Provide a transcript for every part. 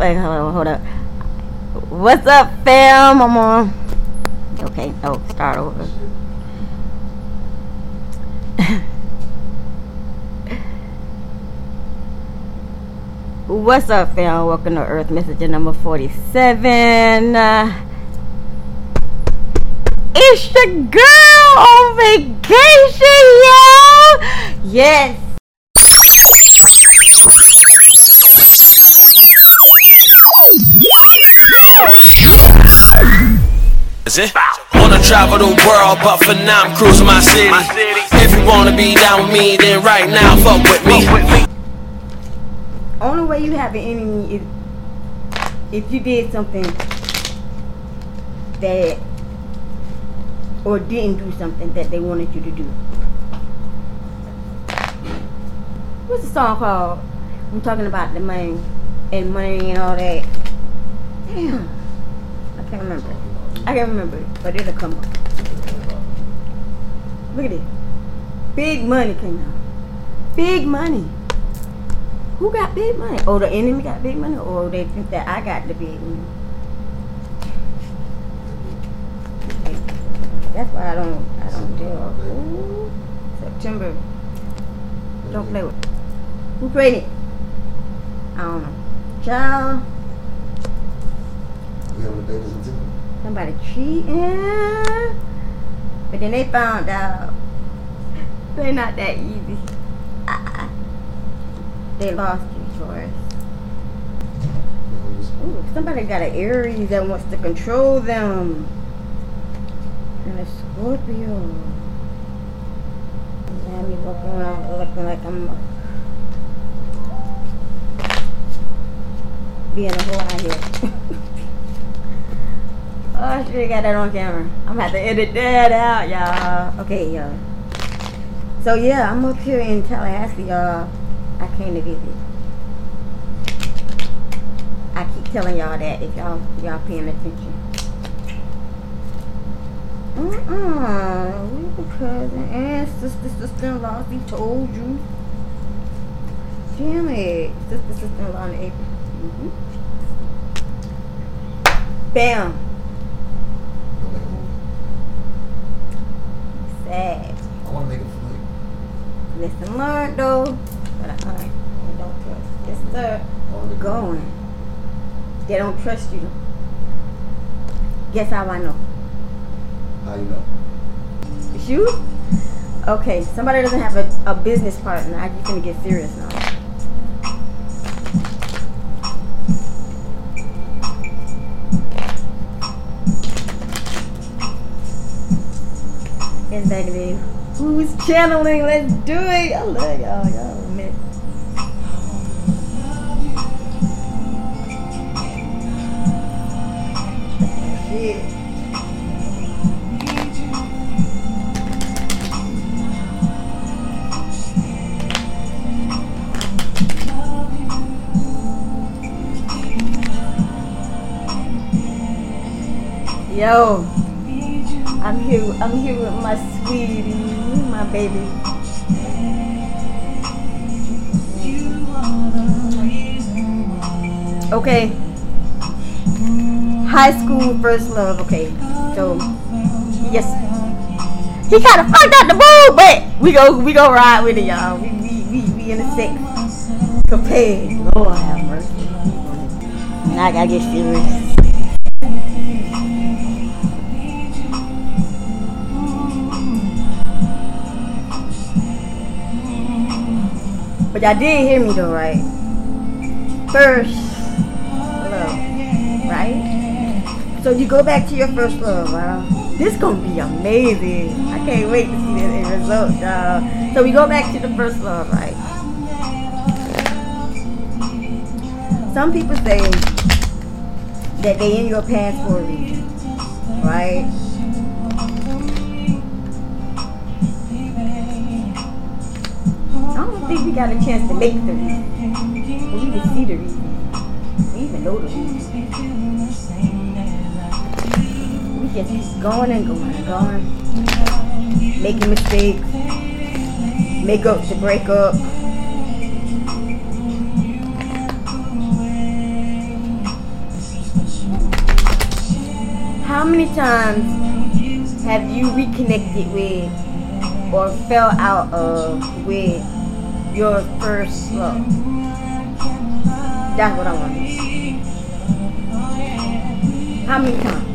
Wait, hold on, hold up. What's up, fam? I'm on. Okay, oh, start over. What's up, fam? Welcome to Earth Messenger number 47. Uh, it's your girl on vacation, yo! Yes. Is it? Wanna travel the world, but for now I'm cruising my city. If you wanna be down with me, then right now fuck with me. Only way you have an enemy is if you did something that or didn't do something that they wanted you to do. What's the song called? I'm talking about the money and money and all that. Damn. I can't remember. I can't remember it, but it'll come up. Look at it. Big money came out. Big money. Who got big money? Oh, the enemy got big money, or they think that I got the big money. That's why I don't. I don't deal. Ooh, September. Don't play with. Who created? I don't know. Child. We having a baby in September. Somebody cheating. But then they found out they're not that easy. They lost you, Taurus. Ooh, somebody got an Aries that wants to control them. And a Scorpio. Got me walking around looking like I'm being a whole out here. oh, I should have got that on camera. I'm gonna have to edit that out, y'all. Okay, y'all. So yeah, I'm up here in Tallahassee, y'all. I came to visit. I keep telling y'all that if y'all y'all paying attention. Uh-uh. We the cousin and sister, sister-in-law. We told you. Damn it. Sister, sister-in-law in April. hmm Bam. Don't make a movie. Sad. I want to make a flick. Listen, learn though. But I, I don't trust. I want to make a going. They don't trust you. Guess how I know? How you know? It's you? Okay, somebody doesn't have a, a business partner. You gonna get serious now? Me. Who's channeling? Let's do it. I love y'all. Y'all. Shit. Yo, I'm here. I'm here with my sweetie, my baby. Okay. High school first love. Okay. So, yes. He kind of fucked up the mood, but we go we go ride with it, y'all. We we we, we in the six prepared. Lord have mercy. Now I gotta get serious. But y'all did hear me though, right? First love, right? So you go back to your first love, wow. This gonna be amazing. I can't wait to see the end result, y'all. So we go back to the first love, right? Some people say that they in your past for a reason, right? think we got a chance to make the reason. We even see the reason. We even know the reason. We just keep going and going and going. Making mistakes. Make up to break up. How many times have you reconnected with or fell out of with your first love? That's what I want to know. How many times?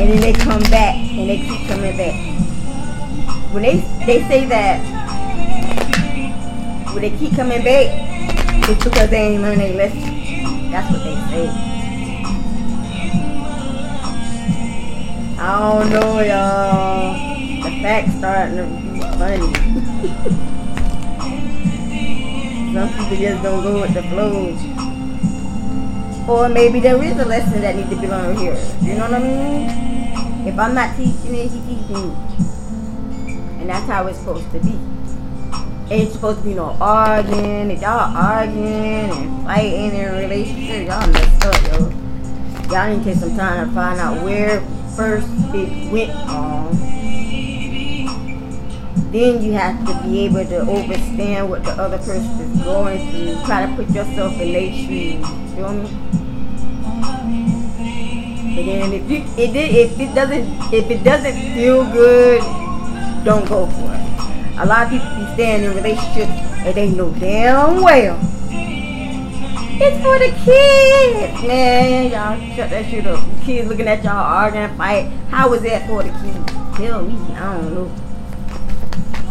And then they come back and they keep coming back. When they they say that when they keep coming back, it's because they ain't learned their lesson. That's what they say. I don't know, y'all. The facts starting to be funny. Some people just don't go with the flow. Or maybe there is a lesson that needs to be learned here. You know what I mean? If I'm not teaching it, he teaching me. And that's how it's supposed to be. Ain't supposed to be no arguing. If y'all arguing and fighting in a relationship, y'all messed up, yo. Y'all need to take some time to find out where first it went wrong. Then you have to be able to understand what the other person is going through. Try to put yourself in their shoes. Feel me? And then if you it if it doesn't if it doesn't feel good, don't go for it. A lot of people be staying in relationships and they know damn well it's for the kids, man. Y'all shut that shit up. Kids looking at y'all arguing, fight. How was that for the kids? Tell me. I don't know.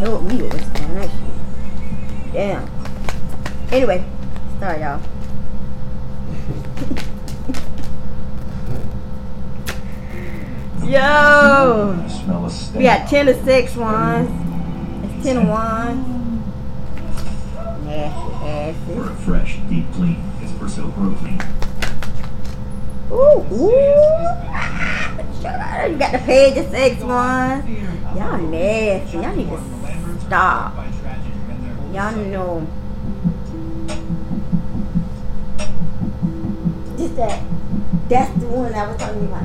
Tell me that shit. Damn. Anyway, sorry y'all. Yo, Smell a steak. we got ten to six ones. It's ten to one. Nasty, For nasty. a fresh, deep clean, espresso pro clean. Ooh, ooh. Shut up. You got the page of six ones. Y'all nasty. Y'all need to stop. Y'all know. Just that. That's the one I was talking about.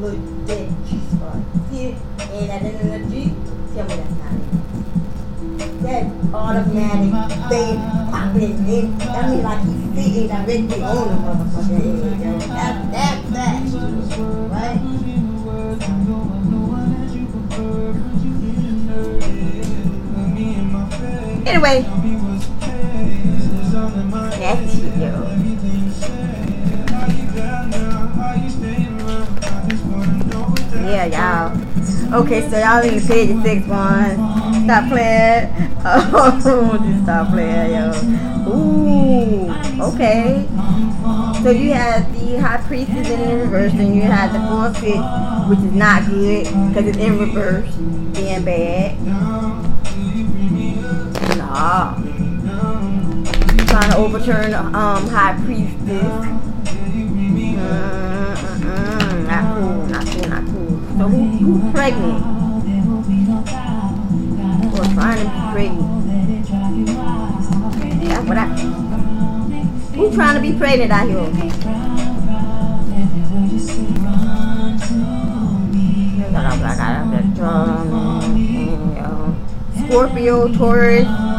Look, that G spot. See it? And that in the G? Tell me that's not it. That automatic thing popping in. That mean like he's sitting directly on the motherfucker. That, that, that. Anyway. It, yo. Yeah, y'all. Okay, so y'all need to pay your six one. Stop playing. Oh, just stop playing, yo. Ooh, okay. So you had the high priestess in reverse, and you had the forfeit, which is not good because it's in reverse, being bad. Nah. Trying to overturn um, high priestess. Mm-mm, not cool, not cool, not cool. So who, who's pregnant? Or trying to be pregnant? That's what I. Who's trying to be pregnant out here? Scorpio, Taurus,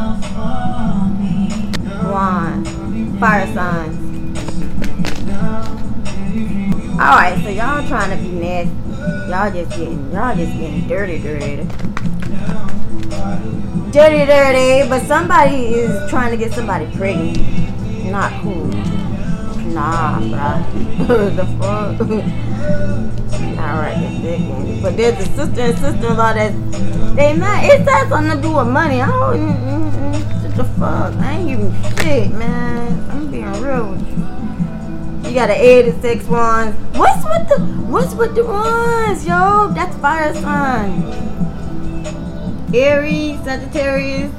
fire signs. Alright, so y'all trying to be nasty. Y'all just getting y'all just getting dirty dirty. Dirty dirty, but somebody is trying to get somebody pregnant. Not cool. Nah, bruh. the fuck? Alright, the. But there's a sister and sister-in-law that they not it has something to do with money. I don't mm, mm, mm, what the fuck. I ain't even shit, man. I'm being real you. Got an eight and six ones. What's with the what's with the ones, yo? That's fire sign. Aries, Sagittarius.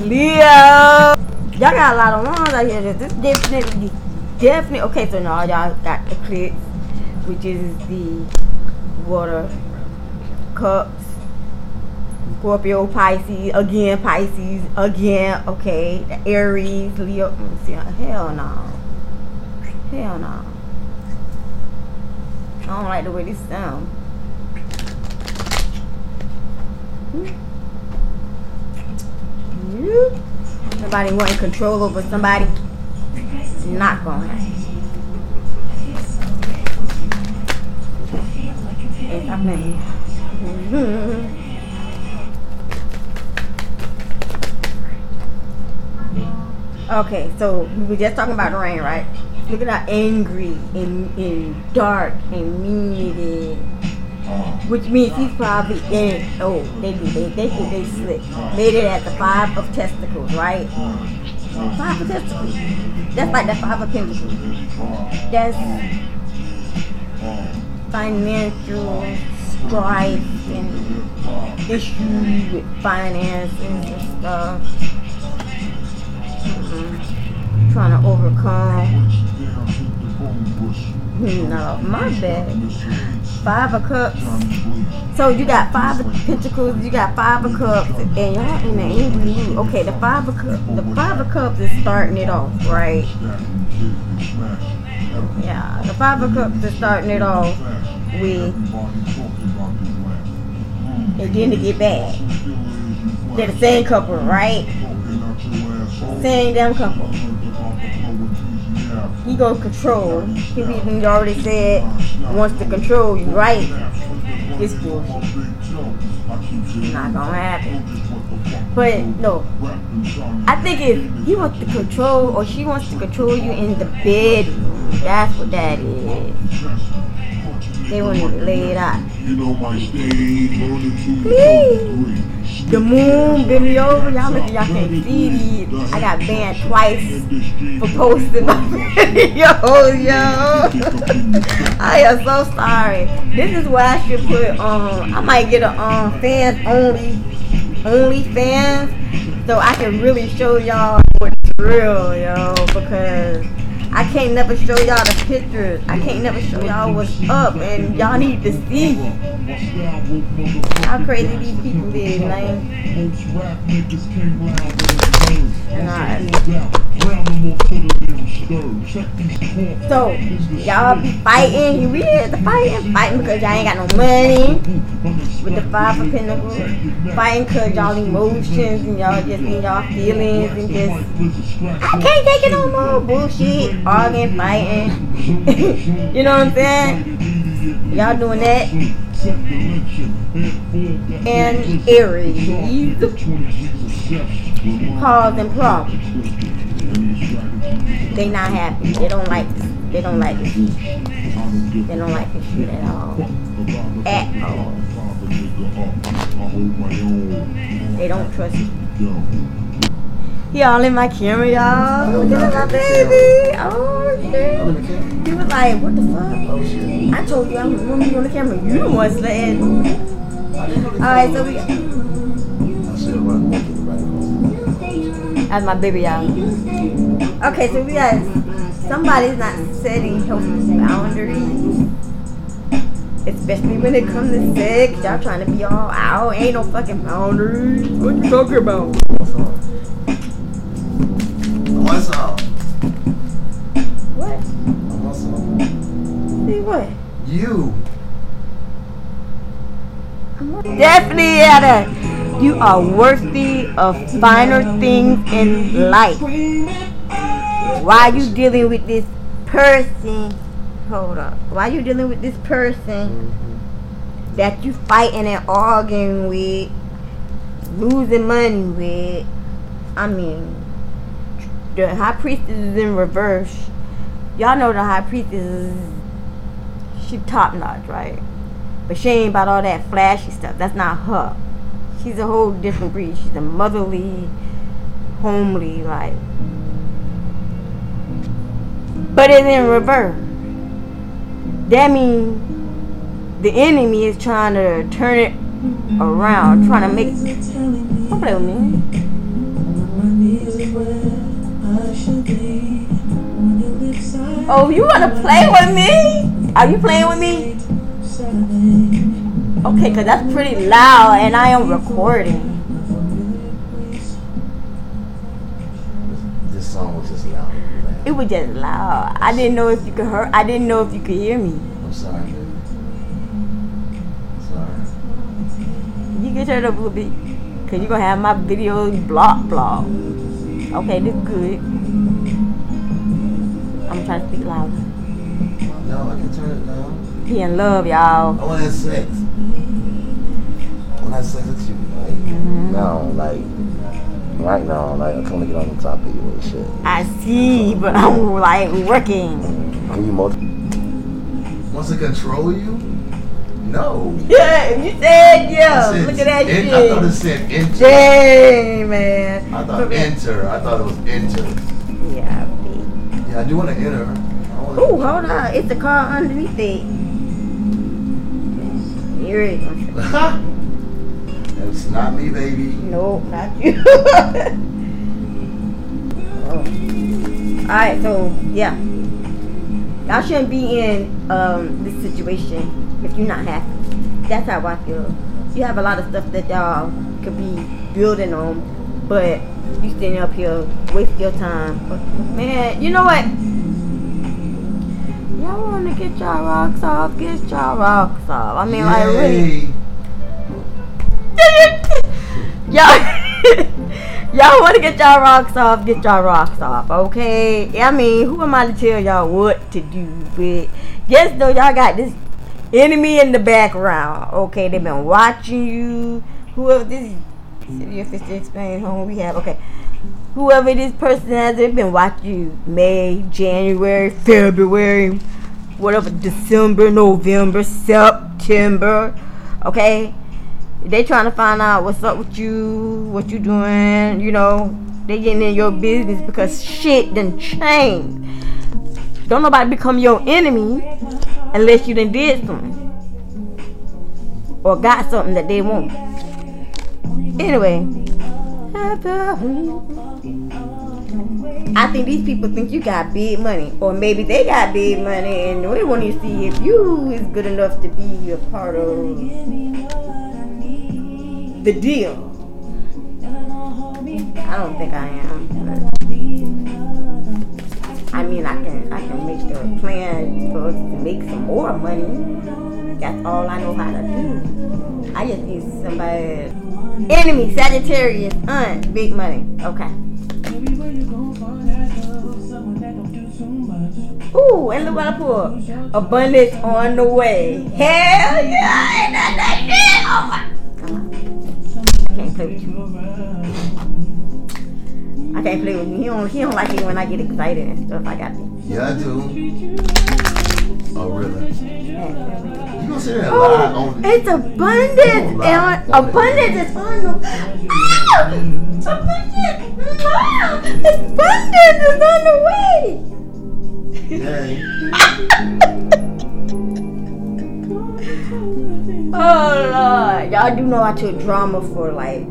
Leo. Y'all got a lot of ones out here. This definitely definitely okay, so now y'all got the clips, which is the water cups. Scorpio, Pisces, again Pisces, again, okay, Aries, Leo. Let me see. Hell no. Hell no. I don't like the way this sounds. Hmm. Somebody wanting control over somebody. It's not gonna happen. Hey, stop playing. Mhm. Okay, so we were just talking about the rain, right? Look at how angry and, and dark and mean it is. Uh-huh. Which means he's probably in. Oh, they do. They they think they slick. Made it at the five of testicles, right? Uh-huh. Five of testicles. That's like the five of pentacles. That's uh-huh. financial strife and issues with finances and stuff. Mm-mm. Trying to overcome. No, my bad. Five of cups. So you got five of pentacles, you got five of cups, and y'all in the angry mood. Okay, the five of cups, the five of cups is starting it off, right? Yeah, the five of cups is starting it off with, and then to get back. They're the same couple, right? Same damn couple. He gonna control. He already said wants to control you, right? It's bullshit. Not gonna happen. But no, I think if he wants to control or she wants to control you in the bed, that's what that is. They want to lay it out. Please. The moon bend me over. Y'all look, y'all can't see these. I got banned twice for posting my videos, yo. I am so sorry. This is why I should put um. I might get a um fans only, only fans, so I can really show y'all what's real, yo. Because I can't never show y'all the pictures. I can't never show y'all what's up, and y'all need to see how crazy these people is, man. And I, so y'all be fighting. You really the fighting, fighting because y'all ain't got no money. With the five of pentacles, fighting because y'all emotions and y'all just in y'all feelings and just I can't take it no more. Bullshit, arguing, fighting. you know what I'm saying? Y'all doing that. And Aries causing problems. They not happy. They don't like. They don't like this. They don't like this shit at all. At all. They don't trust you. He all in my camera, y'all. Look at my baby. Oh shit. He was like, what the fuck? I told you I'm gonna be on the camera. You don't the one sled. Alright, so we. That's my baby, y'all. Okay, so we got somebody's not setting healthy boundaries. Especially when it comes to sex. Y'all trying to be all out. Ain't no fucking boundaries. What you talking about? What's up? What's up? What? What's up? See what? You. Definitely at a you are worthy of finer things in life. Why you dealing with this person? Hold up. Why you dealing with this person mm-hmm. that you fighting and arguing with, losing money with? I mean, the high priestess is in reverse. Y'all know the high priestess is she top notch, right? But she ain't about all that flashy stuff. That's not her. She's a whole different breed. She's a motherly, homely, like. But it's in reverse. That means the enemy is trying to turn it around, trying to make. Don't play with me. Oh, you wanna play with me? Are you playing with me? Okay, cause that's pretty loud, and I am recording. Was just loud. I didn't know if you could hear. I didn't know if you could hear me. I'm sorry, baby. Sorry. You can turn it up a little bit, cause you gonna have my videos block block. Okay, this good. I'm trying to speak louder. No, I can turn it down. He in love, y'all. I want to have sex. I want to have sex with you. Like, Mm-hmm. now, like, right now, like, I come to get on the top of you and shit. I see, but I'm like working. Mm-hmm. Can you multi? Wants to control you? No. Yeah, you said yeah. Said Look at that in- shit. I thought it said enter. Dang, man. I thought enter. I thought it was enter. Yeah. Yeah, I do want to enter. Oh, hold on. It's the car underneath it. Here it is. It's not me, baby. Nope, not you. oh. Alright, so yeah. Y'all shouldn't be in um, this situation if you're not happy. That's how I feel. You have a lot of stuff that y'all could be building on, but you standing up here waste your time. Man, you know what? Y'all want to get y'all rocks off, get y'all rocks off. I mean, like, really. Y'all y'all want to get y'all rocks off get y'all rocks off okay? I mean who am i to tell y'all what to do but just know y'all got this enemy in the background okay? They've been watching you. Whoever this city official explain home we have okay. Whoever this person has they've been watching you. May january february whatever december november september okay they trying to find out what's up with you, what you doing, you know. They getting in your business because shit done changed. Don't nobody become your enemy unless you done did something. Or got something that they want. Anyway. I think these people think you got big money. Or maybe they got big money and they want to see if you is good enough to be a part of the deal. I don't think I am. I mean, I can I can make the plan for to make some more money. That's all I know how to do. I just need somebody. Enemy, Sagittarius, aunt, big money. Okay. Ooh, and look what I pulled. Abundance on the way. Hell yeah! Ain't that that shit? Oh my. I can't play with you. I can't play with you. He don't, he don't like it when I get excited and stuff. I got to. Yeah, I do. Oh, really? Yeah. You gonna sit there lie Oh, on it's abundance. Lie And abundance is on the. Ah! Abundance. Ah! Abundance is on the way. Yay. Oh Lord, y'all do know I took drama for like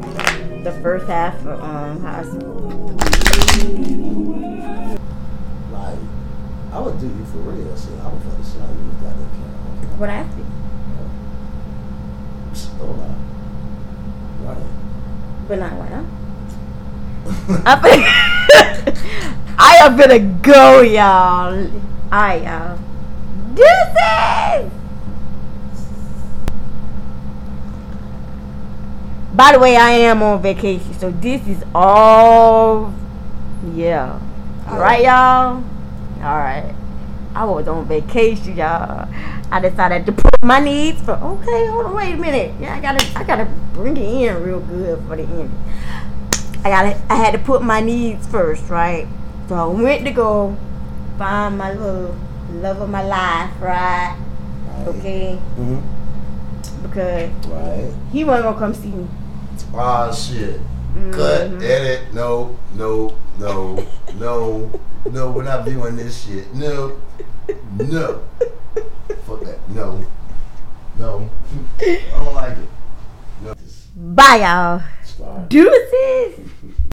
the first half of um high school. Like, I would do you for real. Shit, I would fucking shit out you with that camera. What I think, on. Right. but not now. I think I am gonna go, y'all. I y'all. Deuces. By the way, I am on vacation, so this is all. Yeah. All right, y'all. All right. I was on vacation, y'all. I decided to put my needs for. Okay, hold on, wait a minute. Yeah, I gotta, I gotta bring it in real good for the end. I gotta, I had to put my needs first, right? So I went to go find my little love of my life, right? Okay, Mm-hmm. because Right. he wasn't gonna come see me. Ah, shit. Cut, Mhm. edit. No, no, no, no, no. We're not viewing this shit. No, no. Fuck that. No, no. I don't like it. No. Bye, y'all. Deuces.